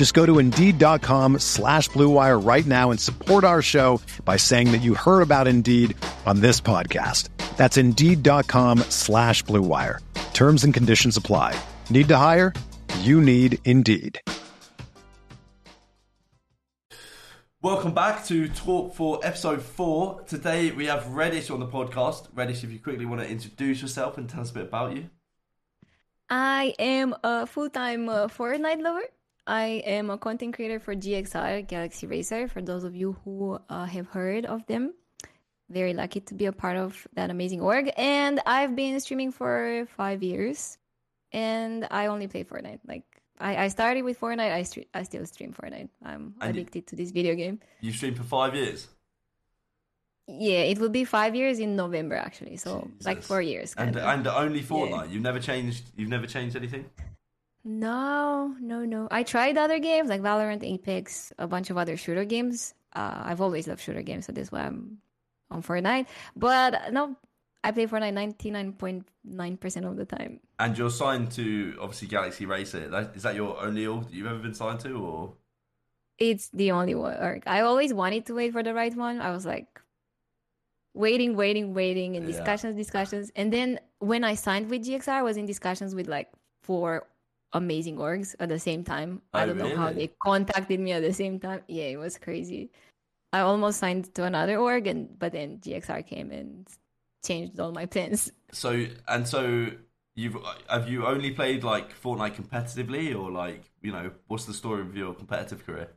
Just go to Indeed.com slash BlueWire right now and support our show by saying that you heard about Indeed on this podcast. That's Indeed.com slash BlueWire. Terms and conditions apply. Need to hire? You need Indeed. Welcome back to TalkFort episode four. Today we have Reddysh on the podcast. Reddysh, if you quickly want to introduce yourself and tell us a bit about you. I am a full-time uh, Fortnite lover. I am a content creator for GXR Galaxy Racer. For those of you who uh, have heard of them, very lucky to be a part of that amazing org. And I've been streaming for five years, and I only play Fortnite. Like I, I started with Fortnite. I stre- I still stream Fortnite. I'm And you- addicted to this video game. You've streamed for five years. Yeah, it will be five years in November actually. So like four years. And and only Fortnite. You've never changed. You've never changed anything. No, no, no. I tried other games like Valorant, Apex, a bunch of other shooter games. Uh, I've always loved shooter games, so that's why I'm on Fortnite. But no, I play Fortnite 99.9% of the time. And you're signed to obviously Galaxy Racer. Is that your only org that you've ever been signed to, or It's the only one. I always wanted to wait for the right one. I was like waiting, waiting, waiting, and Yeah. discussions, discussions. And then when I signed with GXR, I was in discussions with like four amazing orgs at the same time. I Oh, don't know how they contacted me at the same time. Yeah, it was crazy. I almost signed to another org, and but then GXR came and changed all my plans. so? And so you've have you only played like Fortnite competitively, or like you know what's the story of your competitive career?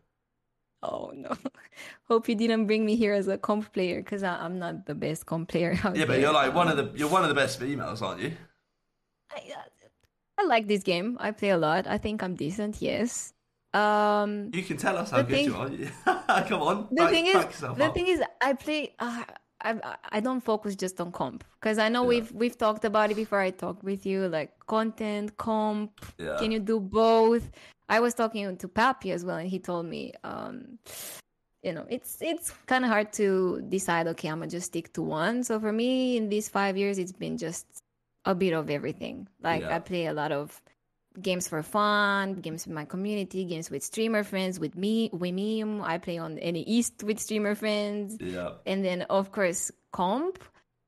Oh no! Hope you didn't bring me here as a comp player because I'm not the best comp player out Yeah, but there. you're like one of Um, the you're one of the best females, aren't you? I, I like this game. I play a lot. I think I'm decent. Yes. Um, You can tell us how good thing- you are. Come on, the back- thing is, the up. thing is, I play. Uh, I I don't focus just on comp because I know Yeah. we've we've talked about it before. I talked with you like content, comp. Yeah. Can you do both? I was talking to Papi as well, and he told me, um, you know, it's it's kind of hard to decide. Okay, I'm gonna just stick to one. So for me, in these five years, it's been just a bit of everything. Like Yeah. I play a lot of games for fun, games with my community, games with streamer friends, with me, with me. I play on any East with streamer friends, Yeah. and then of course comp.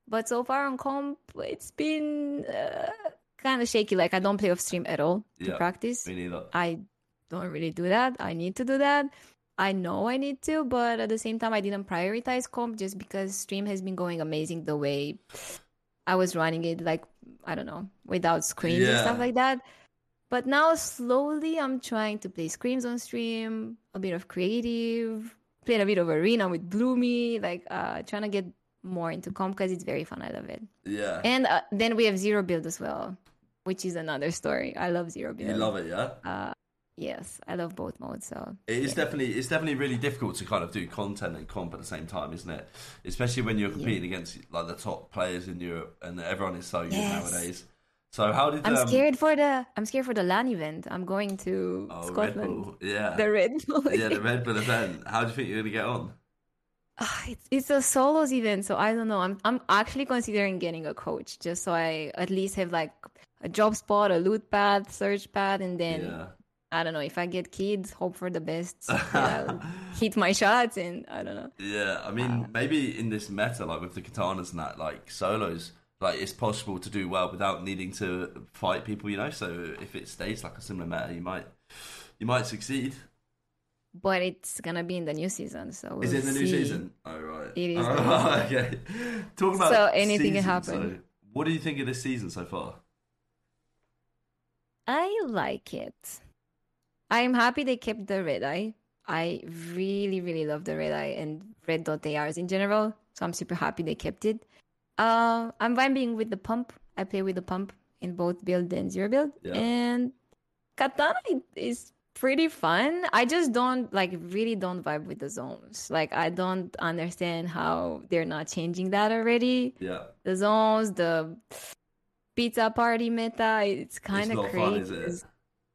But so far on comp, it's been uh, kind of shaky. Like I don't play off stream at all to practice. Me neither. I don't really do that. I need to do that. I know I need to, but at the same time, I didn't prioritize comp just because stream has been going amazing the way I was running it, like, I don't know, without scrims and stuff like that. But now, slowly, I'm trying to play scrims on stream, a bit of creative, played a bit of arena with Bloomy, like, uh, trying to get more into comp because it's very fun. I love it. Yeah. And uh, then we have Zero Build as well, which is another story. I love Zero Build. you love it, yeah. Uh, yes, I love both modes. So It is yeah. definitely it's definitely really difficult to kind of do content and comp at the same time, isn't it? Especially when you're competing against like the top players in Europe, and everyone is so good nowadays. So how did I'm um, scared for the I'm scared for the LAN event. I'm going to Oh, Red Scotland. Bull, yeah, The Red Bull. yeah, the Red Bull event. How do you think you're gonna get on? Ah, it's, it's a solos event, so I don't know. I'm I'm actually considering getting a coach just so I at least have like a job spot, a loot pad, search pad, and then Yeah. I don't know if I get kids, hope for the best. hit my shots, and I don't know. Yeah, I mean, maybe in this meta, like with the katanas and that, like solos, like it's possible to do well without needing to fight people, you know. So if it stays like a similar meta, you might, you might succeed. But it's gonna be in the new season, so Is we'll it in the new see. season? Oh right, It is Oh, the new season. okay. Talking about So anything can season, happen. What do you think of this season so far? I like it. I'm happy they kept the red eye. I really, really love the red eye and red dot ARs in general. So I'm super happy they kept it. Uh, I'm vibing with the pump. I play with the pump in both build and zero build. Yeah. And katana is pretty fun. I just don't like really don't vibe with the zones. Like I don't understand how they're not changing that already. Yeah. The zones, the pizza party meta, it's kind of crazy. fun, is it? 'cause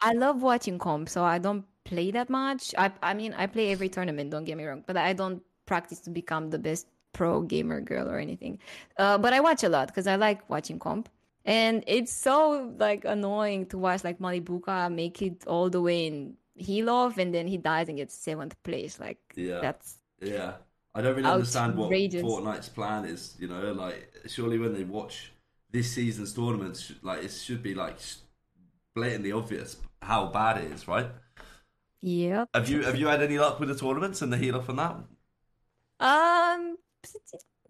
I love watching comp, so I don't play that much. I I mean I play every tournament, don't get me wrong, but I don't practice to become the best pro gamer girl or anything. Uh, but I watch a lot because I like watching comp. And it's so like annoying to watch like Malibuca make it all the way in off and then he dies and gets seventh place. Like Yeah. that's Yeah, I don't really understand what. Fortnite's plan is. You know, like surely when they watch this season's tournaments, like it should be like blatantly obvious how bad it is, right? Yeah. Have you have you had any luck with the tournaments and the heal off on that? Um,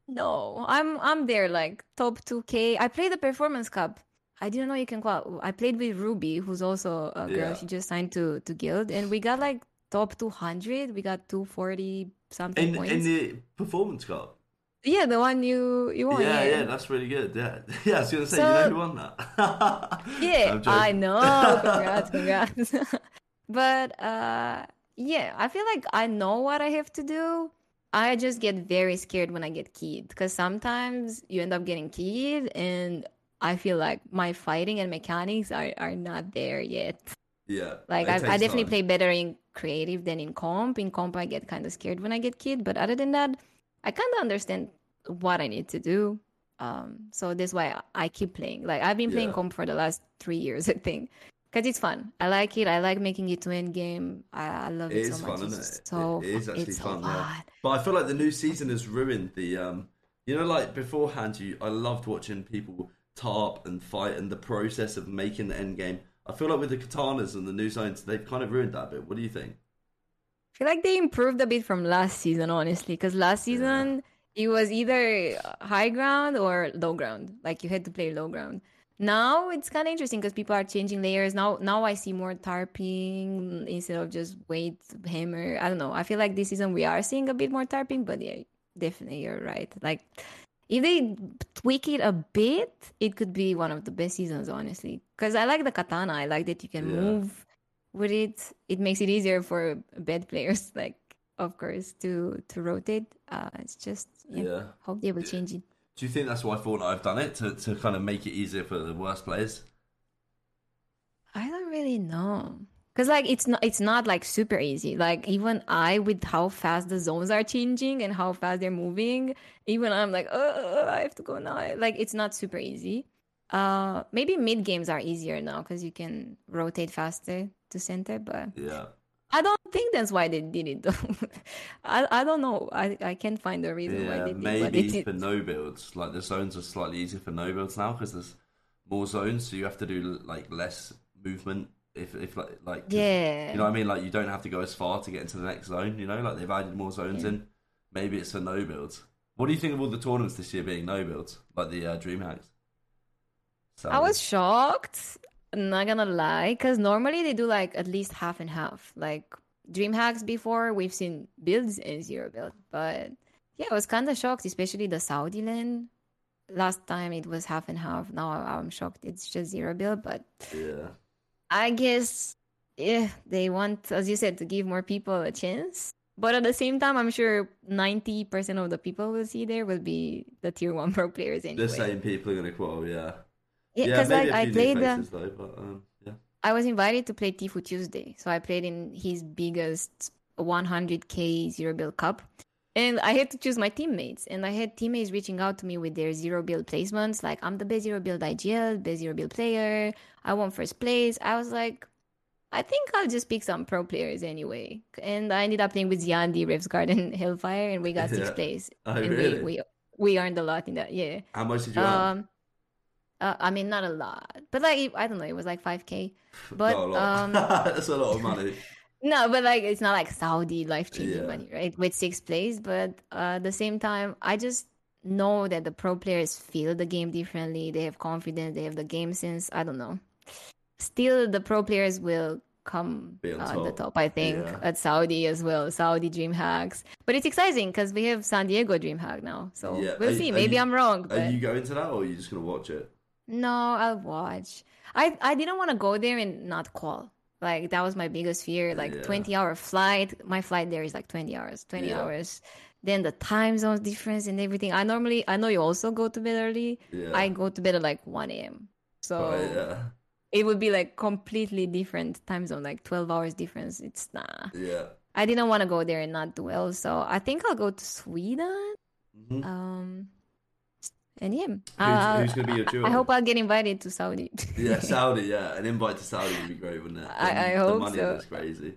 no, I'm I'm there like top two K. I played the performance cup. I didn't know you can qual. I played with Ruby, who's also a girl. Yeah. She just signed to to guild, and we got like top two hundred. We got two forty something In points. in the performance cup. Yeah, the one you you won. yeah, Yeah, yeah, that's really good. Yeah, yeah. I was gonna say, So- you know who won that? Yeah, joking. Know. Congrats, congrats. but uh, yeah, I feel like I know what I have to do. I just get very scared when I get keyed because sometimes you end up getting keyed, and I feel like my fighting and mechanics are, are not there yet. Yeah, Like I, I definitely time. play better in creative than in comp. In comp, I get kind of scared when I get keyed, but other than that, I kind of understand what I need to do. Um, so that's why I keep playing. Like I've been playing Yeah. comp for the last three years, I think, because it's fun. I like it. I like making it to end game. I, I love It it, is so fun, much. isn't It's it? So It is actually it's fun, yeah. But I feel like the new season has ruined the um you know like beforehand you I loved watching people tarp and fight and the process of making the end game. I feel like with the katanas and the new zones they've kind of ruined that a bit. What do you think? Feel like they improved a bit from last season, honestly, because last season it was either high ground or low ground. Like you had to play low ground. Now it's kind of interesting because people are changing layers. Now, now I see more tarping instead of just weight hammer. I don't know. I feel like this season we are seeing a bit more tarping, but yeah, definitely you're right. Like if they tweak it a bit, it could be one of the best seasons, honestly. Because I like the katana. I like that you can Yeah. move with it. It makes it easier for bad players, like of course, to to rotate. Uh, it's just yeah. Yeah. Hope they will change it. Do you think that's why Fortnite have done it to, to kind of make it easier for the worst players? I don't really know. Cause like it's not it's not like super easy. Like even I with how fast the zones are changing and how fast they're moving, even I'm like, oh, I have to go now. Like it's not super easy. Uh, maybe mid games are easier now because you can rotate faster to center. But Yeah. I don't think that's why they did it though. I I don't know. I I can't find the reason why Yeah, they did what they maybe did. for no builds. Like the zones are slightly easier for no builds now because there's more zones, so you have to do like less movement. If if like like Yeah. you know what I mean. Like you don't have to go as far to get into the next zone. You know, like they've added more zones in. Maybe it's for no builds. What do you think of all the tournaments this year being no builds, like the uh, DreamHacks? I was shocked. Not gonna lie, because normally they do like at least half and half. Like dream hacks before, we've seen builds and zero build, but yeah, I was kind of shocked, especially the Saudi LAN. Last time it was half and half. Now I'm shocked it's just zero build, but yeah. I guess yeah, they want, as you said, to give more people a chance. But at the same time, I'm sure 90% of the people we'll see there will be the tier one pro players anyway. The same people are gonna quote. Yeah. Yeah, because Maybe like a I played new the. though, but um, yeah. I was invited to play Tifu Tuesday, so I played in his biggest 100k zero build cup, and I had to choose my teammates. And I had teammates reaching out to me with their zero build placements, like I'm the best zero build IGL, best zero build player. I won first place. I was like, I think I'll just pick some pro players anyway. And I ended up playing with Ziandi, Revs Garden, Hellfire, and we got sixth Yeah. place. Oh, and really? we, we we earned a lot in that. Yeah. How much did you earn? Uh, I mean, not a lot, but like I don't know, it was like 5k. But Not a lot. um, that's a lot of money. no, but like it's not like Saudi life changing Yeah. money, right? With sixth place, but uh, at the same time, I just know that the pro players feel the game differently. They have confidence. They have the game sense. I don't know. Still, the pro players will come on uh, the top. I think Yeah. at Saudi as well. Saudi DreamHacks, but it's exciting because we have San Diego DreamHack now. So Yeah. we'll Are- see. Maybe you- I'm wrong, Are but you going to that, or are you just gonna watch it? No, I'll watch. I I didn't want to go there and not call. Like that was my biggest fear. Like Yeah. 20 hour flight. My flight there is like 20 hours. 20 Yeah. hours. Then the time zone difference and everything. I normally I know you also go to bed early. Yeah. I go to bed at like 1 a.m. So Right, yeah. it would be like completely different time zone, like 12 hours difference. It's nah. Yeah. I didn't want to go there and not do well. So I think I'll go to Sweden. Mhm. Um, and yeah, Who's, uh, who's gonna be your duo? I hope I'll get invited to Saudi. Yeah, Saudi. Yeah, an invite to Saudi would be great, wouldn't it? I- I the money so. looks crazy.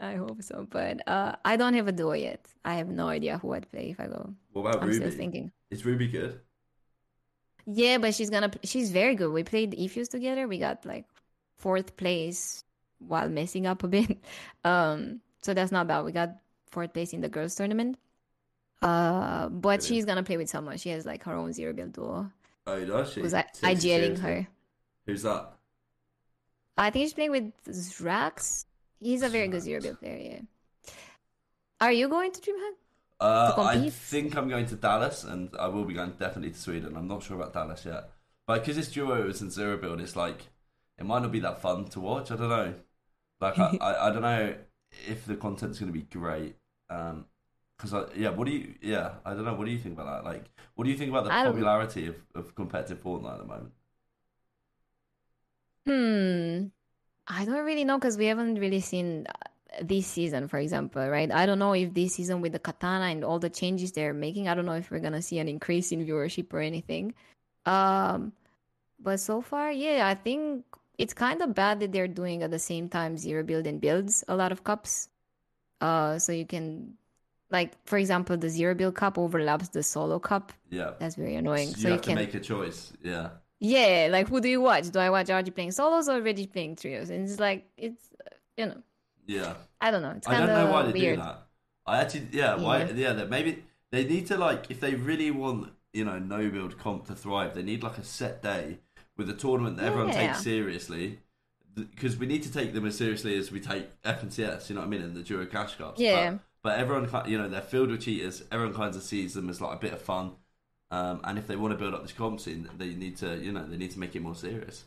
I hope so, but uh, I don't have a duo yet. I have no idea who I'd play if I go. What about I'm still thinking. Is Ruby good? Yeah, but she's gonna. She's very good. We played Ifus together. We got like fourth place while messing up a bit. Um, so that's not bad. We got fourth place in the girls tournament. Uh, but she's gonna play with someone. She has like her own zero build duo. Oh, does she? Was I IGLing her? Who's that? I think she's playing with Zrax. He's a very good zero build player. Yeah. Are you going to DreamHack? Uh, I think I'm going to Dallas, and I will be going definitely to Sweden. I'm not sure about Dallas yet, but because it's duos and zero build, it's like it might not be that fun to watch. I don't know. Like I, I, I don't know if the content's going to be great. Um, because I, yeah, what do you? Yeah, I don't know. What do you think about that? Like, what do you think about the popularity of, of competitive Fortnite at the moment? Hmm. I don't really know because we haven't really seen uh, this season, for example, right? I don't know if this season with the katana and all the changes they're making, I don't know if we're gonna see an increase in viewership or anything. Um, but so far, yeah, I think it's kind of bad that they're doing at the same time zero build and builds a lot of cups. Uh, so you can, like, for example, the zero build cup overlaps the solo cup. Yeah, That's very annoying. you so have you to can make a choice. Yeah, yeah, like who do you watch? Do I watch RG playing solos or Reggie playing trios? And it's like it's uh, you know yeah. I don't know. It's I kind don't know why they weird. do that. I actually, yeah, why? Yeah. Yeah, that maybe they need to like if they really want you know no build comp to thrive, they need like a set day with a tournament that everyone Yeah. takes seriously. Because we need to take them as seriously as we take FNCS, you know what I mean, and the Duo Cash Cups. Yeah. But, but everyone, you know, they're filled with cheaters. Everyone kind of sees them as like a bit of fun. Um, and if they want to build up this comp scene, they need to, you know, they need to make it more serious.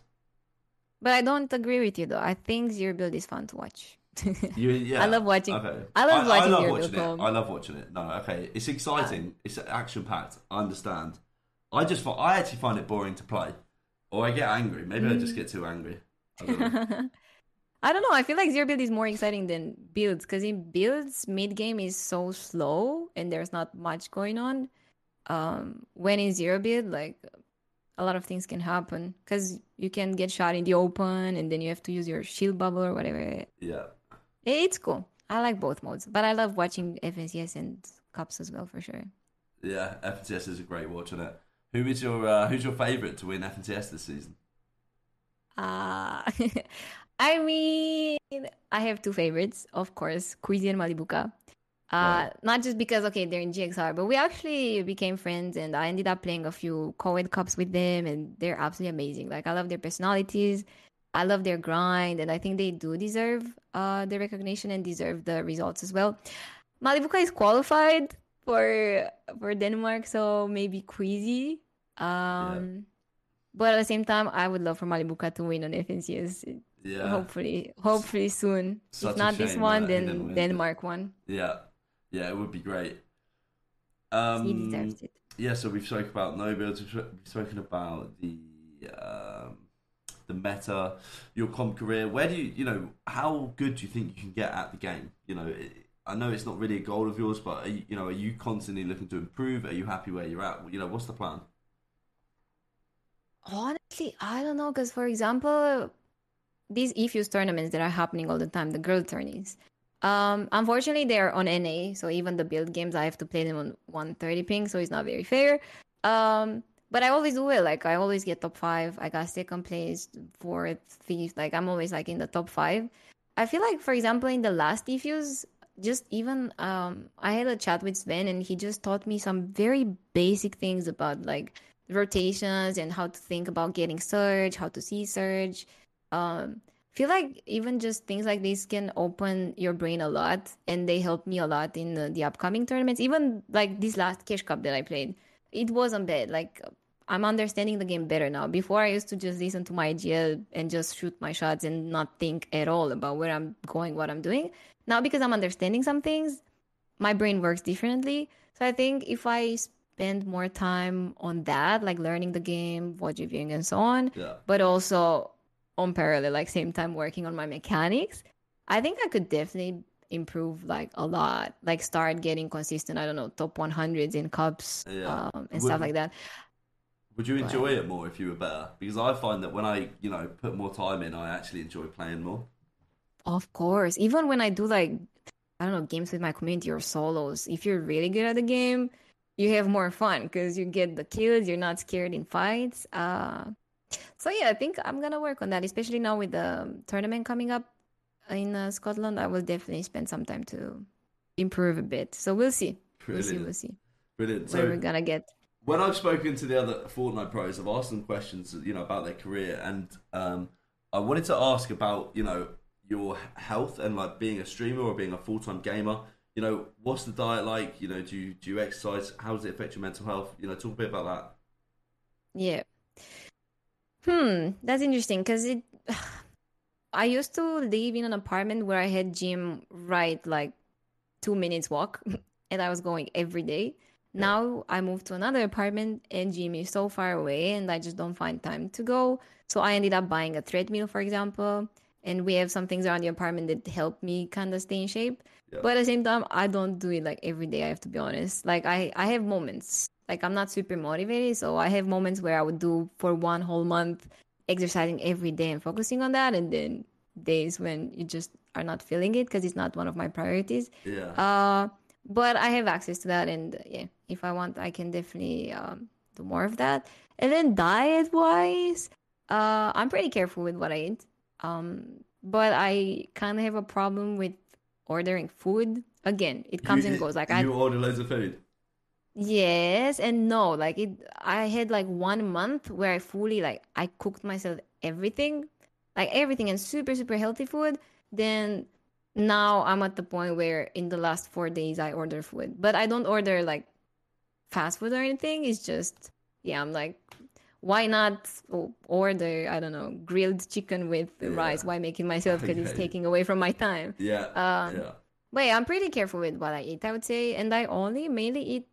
But I don't agree with you though. I think zero build is fun to watch. You, yeah. I love watching- Okay. I love watching love your watching it. I love watching it. No, okay, it's exciting. It's action packed. I understand. I just, I actually find it boring to play, or I get angry. Maybe I just get too angry. I don't know. I don't know. I feel like zero build is more exciting than builds because in builds mid game is so slow and there's not much going on. Um, when in zero build, like a lot of things can happen because you can get shot in the open and then you have to use your shield bubble or whatever. yeah, It's cool. I like both modes, but I love watching FNCS and cups as well for sure. yeah. FNCS is a great watch on it. Who is your, uh, who's your favourite to win FNCS this season? Uh, I mean, I have two favorites, of course, Queasy and Malibuca. Uh, Right. not just because okay they're in GXR, but we actually became friends, and I ended up playing a few co-ed cups with them, and they're absolutely amazing. Like I love their personalities, I love their grind, and I think they do deserve uh the recognition and deserve the results as well. Malibuca is qualified for for Denmark, so maybe Queasy. Um, but at the same time, I would love for Malibuca to win on FNCS. Yeah, Hopefully, hopefully soon. Such if not this one, that he didn't then win. Denmark one. yeah, yeah. It would be great. he Um, deserves it. yeah, so we've spoken about no builds. We've we've spoken about the um, the meta, your comp career. Where do you, you know, how good do you think you can get at the game? You know, it- I know it's not really a goal of yours, but are you, you know, are you constantly looking to improve? Are you happy where you're at? You know, what's the plan? Honestly, I don't know. Because, for example, these EFUS tournaments that are happening all the time, the girl tourneys, um, unfortunately, they're on NA. So even the build games, I have to play them on 130 ping. So it's not very fair. Um, but I always do it. Like, I always get top five. I got second place, fourth, fifth. Like, I'm always like in the top five. I feel like, for example, in the last EFUS, just even um, I had a chat with Sven, and he just taught me some very basic things about like rotations and how to think about getting surge, how to see surge. Um, feel like even just things like this can open your brain a lot, and they help me a lot in the, the upcoming tournaments. Even like this last Cash Cup that I played, it wasn't bad. Like I'm understanding the game better now. Before I used to just listen to my idea and just shoot my shots and not think at all about where I'm going, what I'm doing. Now because I'm understanding some things, my brain works differently. So I think if I spend more time on that, like learning the game, watch viewing and so on, Yeah. but also on parallel, like same time working on my mechanics, I think I could definitely improve like a lot. Like start getting consistent, I don't know, top 100s in cups Yeah. um, and Would- stuff like that. Would you Right. enjoy it more if you were better? Because I find that when I, you know, put more time in, I actually enjoy playing more. Of course. Even when I do like I don't know, games with my community or solos, if you're really good at the game, you have more fun because you get the kills, you're not scared in fights. Uh so yeah, I think I'm gonna work on that, especially now with the tournament coming up in uh, Scotland. I will definitely spend some time to improve a bit. So we'll see. We'll see, we'll see Brilliant. where So we're gonna get. when I've spoken to the other Fortnite pros, I've asked them questions, you know, about their career, and um, I wanted to ask about, you know, your health and like being a streamer or being a full time gamer. You know, what's the diet like? You know, do you do you exercise? How does it affect your mental health? You know, talk a bit about that. Yeah. Hmm, that's interesting because it. I used to live in an apartment where I had gym right like two minutes walk, and I was going every day. Now I moved to another apartment, and gym is so far away, and I just don't find time to go. So I ended up buying a treadmill, for example, and we have some things around the apartment that help me kind of stay in shape. Yeah. But at the same time, I don't do it like every day. I have to be honest. Like I, I have moments. Like I'm not super motivated, so I have moments where I would do for one whole month exercising every day and focusing on that, and then days when you just are not feeling it because it's not one of my priorities. Yeah. Uh, but I have access to that, and uh, yeah, if I want, I can definitely um, do more of that. And then diet wise, uh, I'm pretty careful with what I eat. Um, but I kind of have a problem with ordering food. Again, it comes you, and goes. Like you I order loads of food. Yes and no. Like it I had like one month where I fully like I cooked myself everything. Like everything and super, super healthy food. Then now I'm at the point where in the last four days I order food. But I don't order like fast food or anything. It's just yeah, I'm like why not order, I don't know, grilled chicken with Yeah. rice? Why make it myself? Because it's taking away from my time. Yeah. Um, yeah. But I'm pretty careful with what I eat, I would say. And I only mainly eat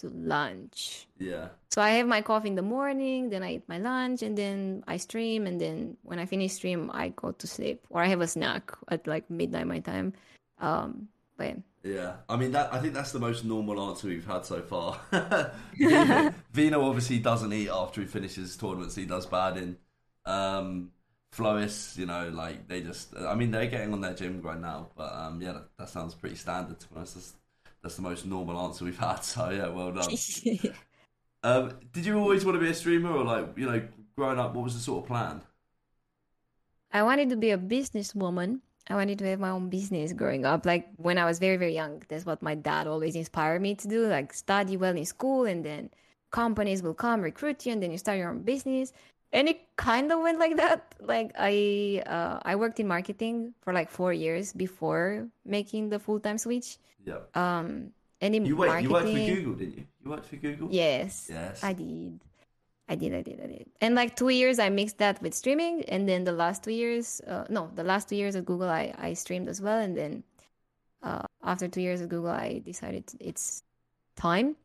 to lunch. Yeah. So I have my coffee in the morning, then I eat my lunch, and then I stream, and then when I finish stream, I go to sleep, or I have a snack at like midnight my time. Um, but yeah. I mean that. I think that's the most normal answer we've had so far. Vino, Vino obviously doesn't eat after he finishes tournaments. He does bad in. Um, Flois, you know, like they just. I mean, they're getting on their gym grind now, but um, yeah, that, that sounds pretty standard to be honest. That's, that's the most normal answer we've had. So yeah, well done. Um, did you always want to be a streamer, or like you know, growing up, what was the sort of plan? I wanted to be a businesswoman. I wanted to have my own business growing up. Like when I was very, very young, that's what my dad always inspired me to do. Like study well in school, and then companies will come recruit you, and then you start your own business. And it kind of went like that. Like I, uh, I worked in marketing for like four years before making the full time switch. Yeah, Um, and in you marketing, You worked for Google, didn't you? You worked for Google. Yes. Yes. I did. I did, I did, I did. And like two years, I mixed that with streaming. And then the last two years, uh, no, the last two years at Google, I, I streamed as well. And then uh, after two years at Google, I decided it's time.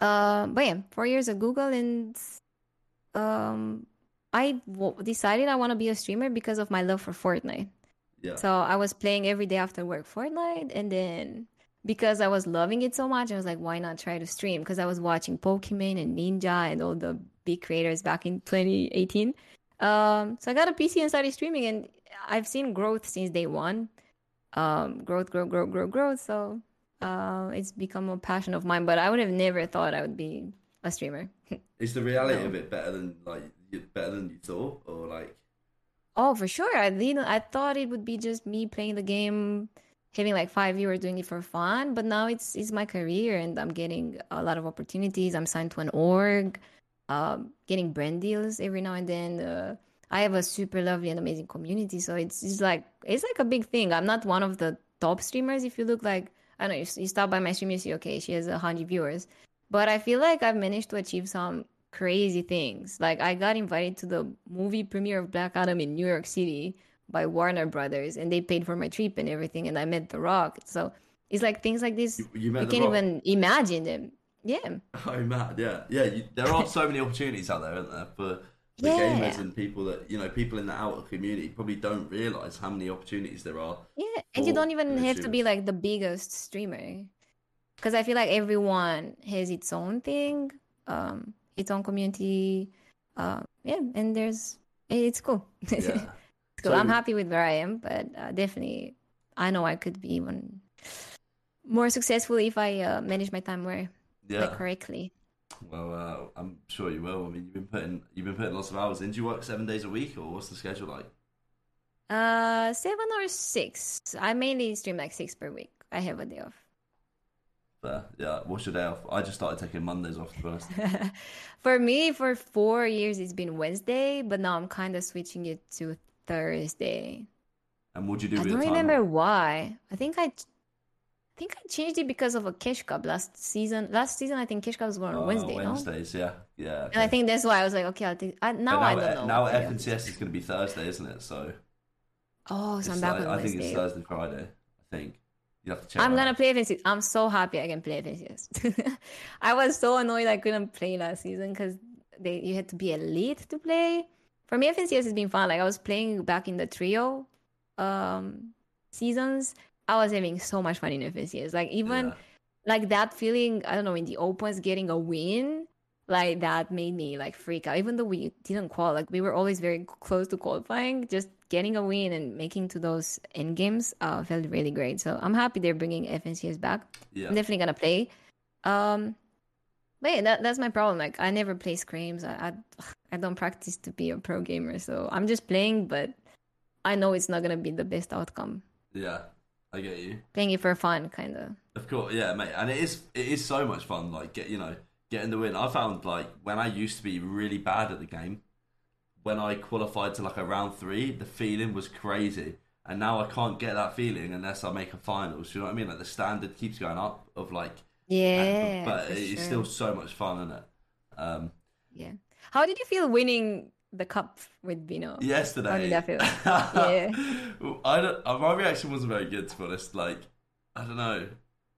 Uh, but yeah, four years at Google. And um, I w- decided I want to be a streamer because of my love for Fortnite. Yeah. So I was playing every day after work Fortnite, and then because I was loving it so much, I was like, why not try to stream? Because I was watching Pokimane and Ninja and all the big creators back in 2018. Um, so I got a PC and started streaming, and I've seen growth since day one. Um, growth, growth, growth, growth, growth. So uh, it's become a passion of mine. But I would have never thought I would be a streamer. Is the reality No. of it better than like you- better than you thought, or like? Oh, for sure. I didn't. I thought it would be just me playing the game having like five viewers doing it for fun, but now it's it's my career and I'm getting a lot of opportunities. I'm signed to an org, um, getting brand deals every now and then. Uh, I have a super lovely and amazing community, so it's it's like it's like a big thing. I'm not one of the top streamers. If you look like I don't know, you, you stop by my stream, you see okay, she has a hundred viewers, but I feel like I've managed to achieve some crazy things. Like I got invited to the movie premiere of Black Adam in New York City by Warner Brothers, and they paid for my trip and everything, and I met The Rock. So it's like things like this. You, you The can't Rock? even imagine them. Yeah, Oh, mad, yeah, yeah. You, there are so many opportunities out there, aren't there, for the Yeah. gamers and people that you know, people in the outer community probably don't realize how many opportunities there are. yeah, and you don't even have to be like the biggest streamer, because I feel like everyone has its own thing, um, its own community. Uh, yeah, and there's it's cool. Yeah. It's cool. I'm happy with where I am, but uh, definitely, I know I could be even more successful if I uh, manage my time more Yeah. like, correctly. Well, uh, I'm sure you will. I mean, you've been putting you've been putting lots of hours in. Do you work seven days a week, or what's the schedule like? Uh, seven or six. I mainly stream like six per week. I have a day off. Fair. Yeah. What's your day off? I just started taking Mondays off. To be for me, for four years, it's been Wednesday, but now I'm kind of switching it to Thursday. And what do you do I with don't remember off? why. I think I, I think I changed it because of a cash cup last season. Last season, I think cash cups were on Oh, Wednesday, no? Wednesdays, yeah, yeah. And I think that's why I was like, okay, I'll take. I, But now, I don't know. Now what F day and it is. Going to be Thursday, isn't it? So Oh, so I'm back like- on I think it's Thursday, Friday. I think you have to check. I'm gonna out. play FNCS. I'm so happy I can play FNCS. I was so annoyed I couldn't play last season because they you had to be elite to play. For me, FNCS has been fun. Like I was playing back in the trio um seasons. I was having so much fun in FNCS. Like even Yeah. like that feeling, I don't know, in the opens getting a win, like that made me like freak out. Even though we didn't qualify, like we were always very close to qualifying, just getting a win and making to those end games uh, felt really great. So I'm happy they're bringing FNCS back. Yeah. I'm definitely gonna play. Um, but yeah, that, that's my problem. Like I never play scrims. I, I I don't practice to be a pro gamer, so I'm just playing. But I know it's not gonna be the best outcome. Yeah. I get you. Playing it for fun, kind of. Of course, yeah, mate. And it is it is so much fun. Like get you know getting the win. I found like when I used to be really bad at the game, when I qualified to like a round three, the feeling was crazy. And now I can't get that feeling unless I make a finals. You know what I mean? Like the standard keeps going up of like, Yeah, but it's sure. still so much fun, isn't it? Um, Yeah. How did you feel winning the cup with Vino? yesterday. How did that feel? Yeah. I don't. uh, My reaction wasn't very good to be honest. Like, I don't know.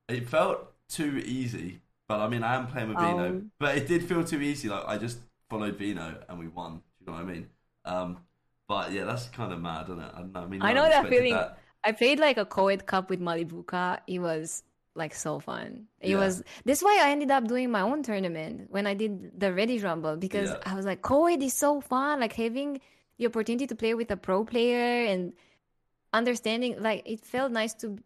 It felt too easy. But I mean, I am playing with Vino. Um. But it did feel too easy. Like I just followed Vino and we won. Do you know what I mean? Um. But yeah, that's kind of mad, isn't it? I don't know. I mean, I know that feeling. I played like a co-ed cup with Malibuca. It was like so fun. It Yeah. was this why I ended up doing my own tournament when I did the Ready Rumble because Yeah. I was like, co-ed is so fun. Like having the opportunity to play with a pro player and understanding like it felt nice to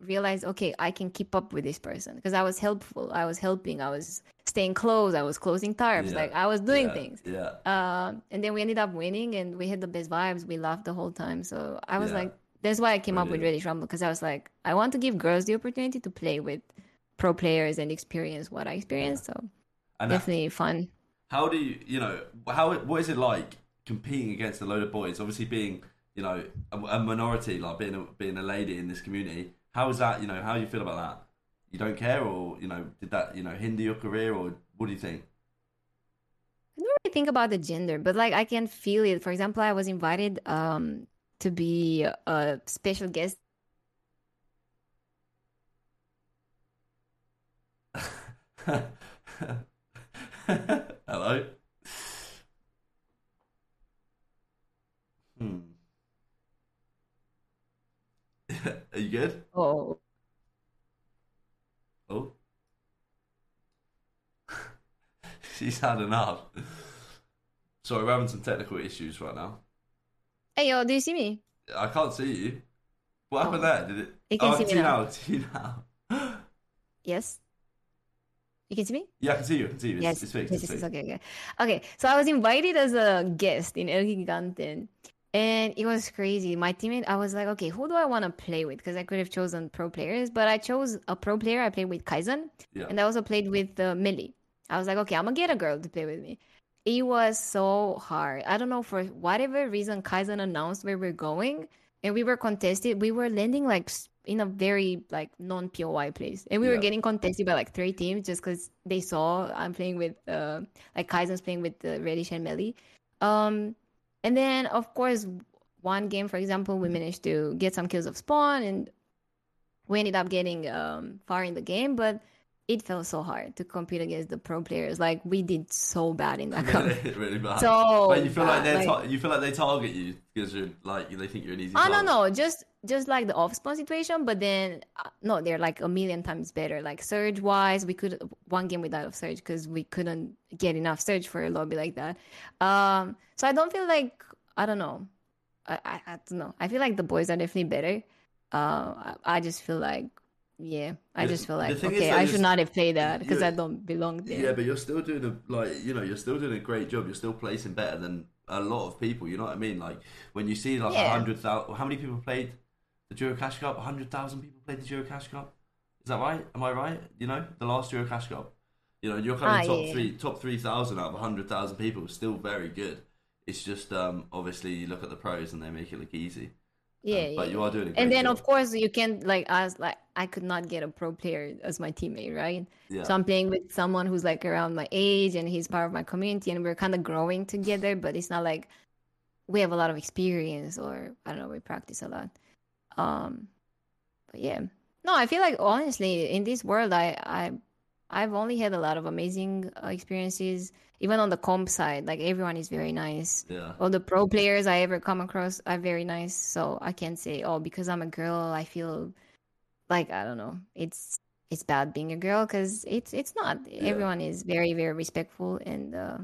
realize okay i can keep up with this person because i was helpful i was helping i was staying close i was closing tarps Yeah. like i was doing things Yeah. um, and then we ended up winning, and we had the best vibes. We laughed the whole time. So I was like, that's why I came up with. Reddit Rumble because I was like, I want to give girls the opportunity to play with pro players and experience what I experienced. So And definitely fun. how do you you know how what is it like competing against a load of boys obviously being you know a, a minority like being a, being a lady in this community how is that you know how do you feel about that you don't care or you know did that you know hinder your career or what do you think I don't really think about the gender, but like I can feel it. For example, I was invited um to be a special guest. hello hmm are you good Oh, Oh. She's had enough. Sorry, we're having some technical issues right now. Hey yo, do you see me? I can't see you. What happened Oh. there? Did it? You can oh, see me now. now. Now. Yes. You can see me? yeah, I can see you. I can see you. It's, Yes, it's fixed. yes, it's fixed. okay, okay. Okay, so I was invited as a guest in El Gigante and it was crazy. My teammate, I was like, okay, who do I want to play with? Because I could have chosen pro players, but I chose a pro player. I played with Kaizen, Yeah. and I also played with uh, Millie. I was like, okay, I'm gonna get a girl to play with me. It was so hard. I don't know for whatever reason, Kaizen announced where we're going, and we were contested. We were landing like in a very like non POI place, and we were getting contested by like three teams just because they saw I'm playing with uh, like Kaizen's playing with uh, Reddysh and Melly. Um, and then of course, one game, for example, we managed to get some kills of spawn, and we ended up getting um far in the game, but it felt so hard to compete against the pro players. Like we did so bad in that cup. really, really bad. So Wait, you feel like they like- tar- you feel like they target you because you're like they think you're an easy. No target? no, just just like the off spawn situation, but then uh, no, they're like a million times better. Like surge wise, we could one game without a surge because we couldn't get enough surge for a lobby like that. Um, so I don't feel like I don't know. I, I, I don't know. I feel like the boys are definitely better. Uh, I, I just feel like yeah, I The- just feel like okay, I should not have played that because I don't belong there. Yeah, but you're still doing a like you know you're still doing a great job. You're still placing better than a lot of people. You know what I mean? Like when you see like a Yeah. hundred thousand, how many people played the Euro Cash Cup? A hundred thousand people played the Euro Cash Cup. Is that right? Am I right? You know the last Euro Cash Cup. You know you're coming Ah, top yeah. three, top three thousand out of a hundred thousand people. Still very good. It's just um, obviously you look at the pros and they make it look easy. Yeah, Um, but yeah. you are doing and then job. of course you can like as like I could not get a pro player as my teammate, right? Yeah. So I'm playing with someone who's like around my age and he's part of my community and we're kind of growing together, but it's not like we have a lot of experience or I don't know, we practice a lot. Um but yeah. No, I feel like honestly in this world I I I've only had a lot of amazing uh, experiences even on the comp side. Like everyone is very nice yeah. all the pro players I ever come across are very nice. So I can't say, oh, because I'm a girl, I feel like I don't know. It's it's bad being a girl because it's it's not. Everyone is very very respectful and uh,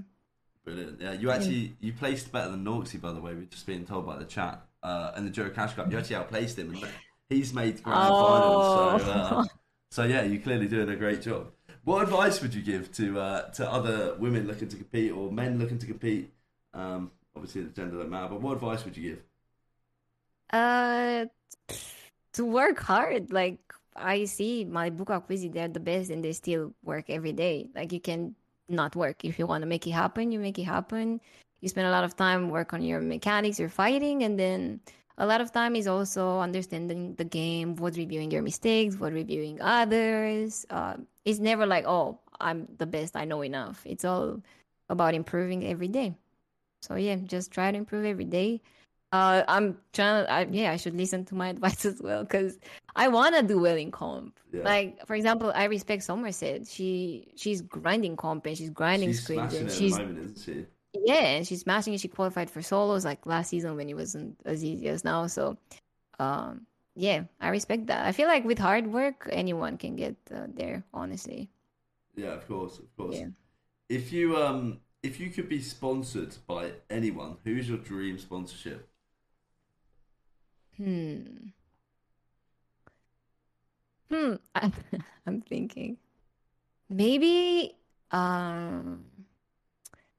Brilliant. Yeah, you actually you placed better than Norksy, by the way. We're just being told by the chat. Uh, and the Joe Cash Cup, you actually outplaced him, and he's made grand finals. So, uh, Oh. so yeah, you're clearly doing a great job. What advice would you give to uh, to other women looking to compete or men looking to compete? Um, obviously, the gender don't matter, but what advice would you give? uh to work hard. Like I see my book quiz, they're the best and they still work every day. Like you can not work if you want to make it happen, you make it happen. You spend a lot of time work on your mechanics, your fighting, and then a lot of time is also understanding the game, what reviewing your mistakes, what reviewing others. Uh, it's never like, oh, I'm the best, I know enough. It's all about improving every day. So yeah, just try to improve every day. Uh, I'm trying to, I, yeah, I should listen to my advice as well because I want to do well in comp. Yeah. Like, for example, I respect Somerset. She she's grinding comp and she's grinding She's scrims and it at she's moment, she? Yeah, and she's smashing it. She qualified for solos like last season when it wasn't as easy as now. So, um, yeah, I respect that. I feel like with hard work, anyone can get uh, there. Honestly, Yeah, of course, of course. Yeah. If you um if you could be sponsored by anyone, who's your dream sponsorship? hmm, hmm. I'm, I'm thinking maybe um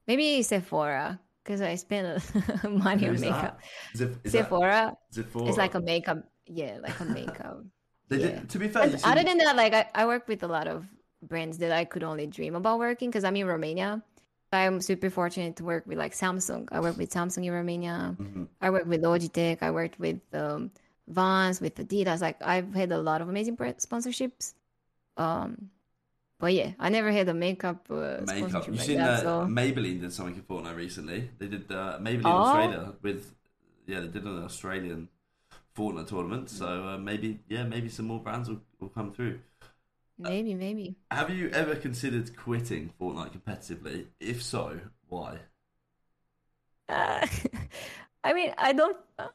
maybe Sephora because I spent money on makeup. that? Sephora, Sephora? it's like a makeup. Yeah, like a makeup. Yeah. did, to be fair, you But seem- other than that, like I, I work with a lot of brands that I could only dream about working because I'm in Romania. I'm super fortunate to work with like Samsung. I work with Samsung in Romania. Mhm. I work with Logitech. I worked with um, Vans, with Adidas. Like I've had a lot of amazing sponsorships. Um, but yeah, I never had a makeup uh, makeup. You've like seen that. So Maybelline did something in Fortnite recently. They did uh, Maybelline Oh. Australia with yeah, they did an Australian Fortnite tournament. So uh, maybe yeah, maybe some more brands will, will come through. maybe, maybe. Have you ever considered quitting Fortnite competitively? If so, why? Uh, I mean, I don't. Uh,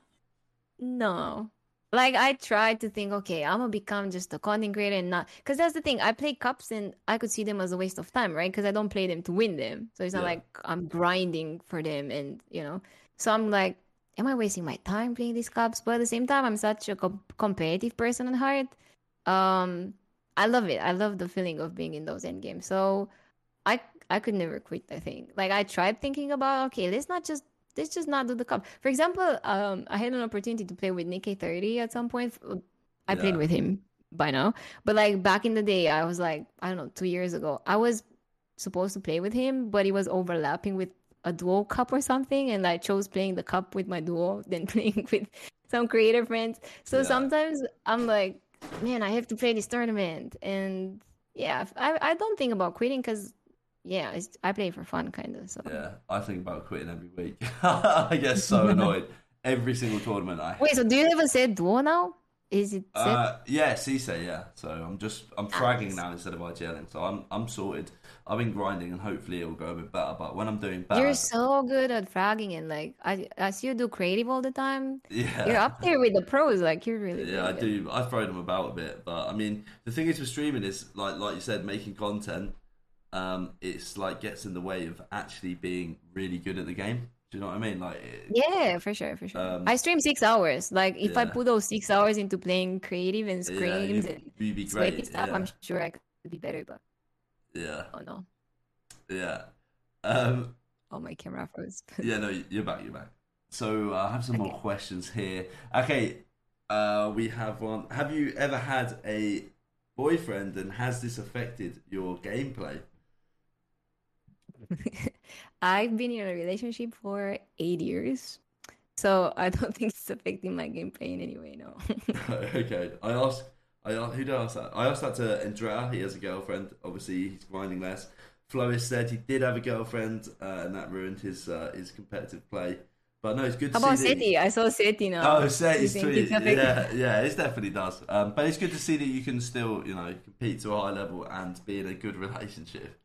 no. Like, I tried to think, okay, I'm gonna become just a content creator and not. Because that's the thing. I play cups and I could see them as a waste of time, right? Because I don't play them to win them. So it's not Yeah. like I'm grinding for them and, you know. So I'm like, am I wasting my time playing these cups? But at the same time, I'm such a com- competitive person at heart. Um, I love it. I love the feeling of being in those end games. So I I could never quit. I think like I tried thinking about okay, let's not just let's just not do the cup. For example, um, I had an opportunity to play with Nikkei 30 at some point. I played with him by now, but like back in the day, I was like, I don't know, two years ago, I was supposed to play with him, but it was overlapping with a duo cup or something, and I chose playing the cup with my duo than playing with some creative friends. So Yeah. sometimes I'm like, man, I have to play this tournament, and yeah, I I don't think about quitting because yeah, it's, I play for fun, kind of. So Yeah, I think about quitting every week. I get so annoyed every single tournament. I wait, so do you have a set duo now? Is it set? uh, yeah, Cisse, yeah. So I'm just I'm fragging now instead of IGLing. So I'm I'm sorted. I've been grinding and hopefully it'll go a bit better. But when I'm doing bad, You're so good at fragging and like I as you do creative all the time. yeah, You're up there with the pros. Like you're really Yeah, I good. do. I throw them about a bit, but I mean, the thing is with streaming is like like you said, making content. Um, it's like gets in the way of actually being really good at the game. Do you know what I mean? Like, it, Yeah, for sure, for sure. Um, I stream six hours. Like if I put those six hours into playing creative and yeah, scrims you, and you'd be great. stuff, Yeah, I'm sure I could be better. But yeah, oh no, yeah. Um, oh my camera froze. yeah, no, you're back. You're back. So uh, I have some more questions here. Okay, uh, we have one. Have you ever had a boyfriend, and has this affected your gameplay? I've been in a relationship for eight years, so I don't think it's affecting my gameplay in any way. No. okay, I asked. I asked, who did I ask that? I asked that to Andrea. He has a girlfriend. Obviously, he's grinding less. Flois said he did have a girlfriend, uh, and that ruined his uh, his competitive play. But no, it's good to How about see. Seti? I saw Seti now. Oh, Seti's tweet. Yeah, yeah, it definitely does. Um, but it's good to see that you can still, you know, compete to a high level and be in a good relationship.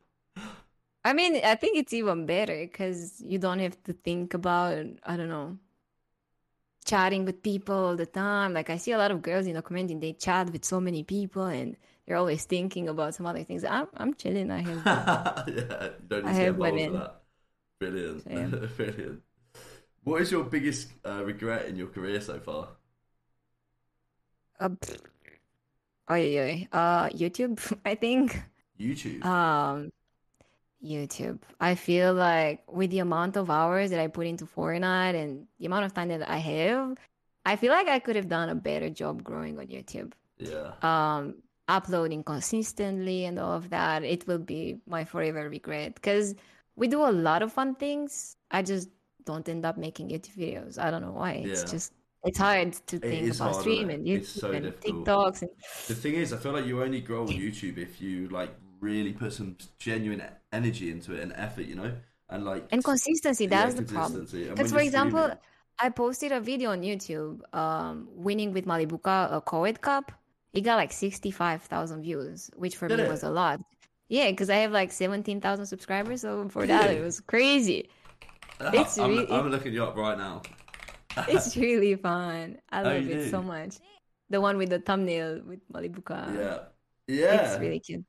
I mean, I think it's even better because you don't have to think about, I don't know, chatting with people all the time. Like I see a lot of girls, in know, commenting they chat with so many people and they're always thinking about some other things. I'm I'm chilling. I have yeah, don't need I have one involved in. with that. Brilliant, brilliant. What is your biggest uh, regret in your career so far? uh, oh yeah, yeah. uh YouTube. I think YouTube. um YouTube. I feel like with the amount of hours that I put into Fortnite and the amount of time that I have, I feel like I could have done a better job growing on YouTube. yeah, um uploading consistently and all of that it will be my forever regret because we do a lot of fun things i just don't end up making youtube videos i don't know why it's Yeah. just it's hard to think about hard, stream isn't and it? youtube It's so and difficult. tiktoks and the thing is, I feel like you only grow on YouTube if you like really put some genuine energy into it and effort, you know, and like and consistency yeah, that's the problem consistency. Because for example streaming- i posted a video on youtube um winning with Malibuca a co-ed cup it got like 65000 views which for Did me it? was a lot yeah because i have like 17000 subscribers so for that it was crazy it's I'm, really- I'm looking you up right now. It's really fun. I Oh, love it so much. The one with the thumbnail with Malibuca. Yeah, yeah. It's really cute.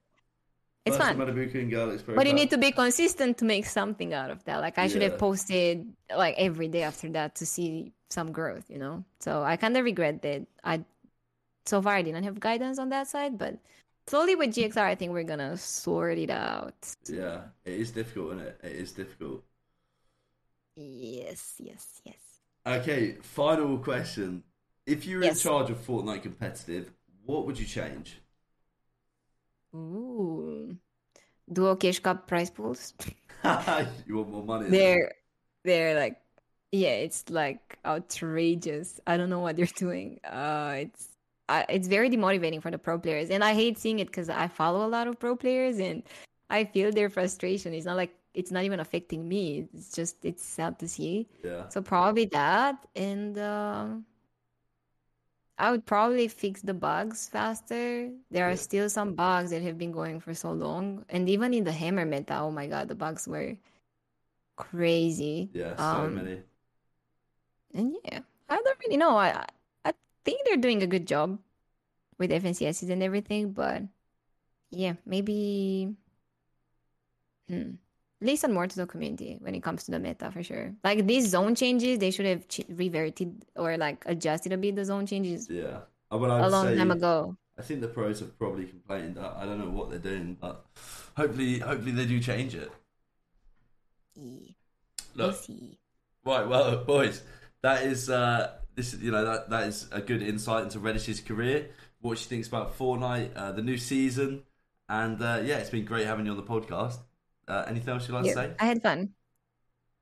It's fun. Malibucan girl Expo But you need to be consistent to make something out of that. Like I should have posted like every day after that to see some growth, you know? So I kind of regret that I so far I didn't have guidance on that side, but slowly with GXR I think we're gonna sort it out. Yeah, it is difficult, isn't it? It is difficult. Yes, yes, yes. Okay, final question. If you were Yes. in charge of Fortnite competitive, what would you change? Ooh. Duo Cash Cup prize pools. you want more money? they're they're like yeah it's like outrageous i don't know what they're doing uh it's I, it's very demotivating for the pro players and i hate seeing it because i follow a lot of pro players and i feel their frustration it's not like it's not even affecting me it's just it's sad to see Yeah. so probably that and um I would probably fix the bugs faster. There are still some bugs that have been going for so long. And even in the hammer meta, oh my god, the bugs were crazy. Yeah, so Um, many. And yeah, I don't really know. I I- I think they're doing a good job with FNCSs and everything, but yeah, maybe hmm, listen more to the community when it comes to the meta for sure. Like these zone changes, they should have ch- reverted or like adjusted a bit the zone changes Yeah. Uh, I a long say, time ago. I think the pros have probably complained. I, I don't know what they're doing, but hopefully, hopefully they do change it. Yeah, We'll see. Right, well, boys, that is uh, this. You know that that is a good insight into Reddysh's career. What she thinks about Fortnite, uh, the new season, and uh, yeah, it's been great having you on the podcast. Uh, anything else you'd like Yeah, to say? I had fun.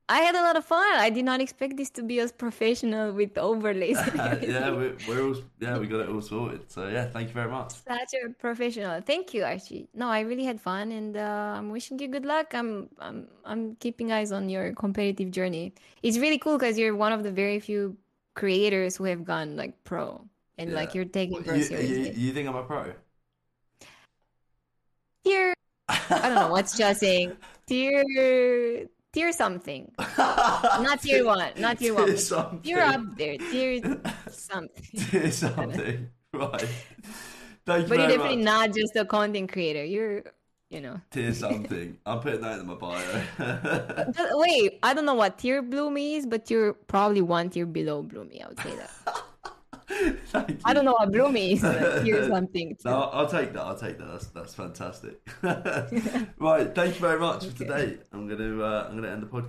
I had a lot of fun. I did not expect this to be as professional with overlays. yeah, we're, we're all yeah, we got it all sorted. So yeah, thank you very much. Such a professional. Thank you, Archie. No, I really had fun, and uh, I'm wishing you good luck. I'm, I'm, I'm keeping eyes on your competitive journey. It's really cool because you're one of the very few creators who have gone like pro, and like you're taking pro You, seriously. you, you think I'm a pro? Tier, I don't know what's just saying. Tier, tier something. Not tier one. Not tier one. Tier something. You're up there. Tier something. Tier something. Right. Thank you But you're definitely much. not just a content creator. You're, you know. Tier something. I'm putting that in my bio. Wait, I don't know what tier Bloomy is, but you're probably one tier below Bloomy. I would say that. I don't know what Bloomy is. Here's tier something. No, I'll take that. I'll take that. That's that's fantastic. right, thank you very much for today. I'm gonna uh, I'm gonna end the podcast.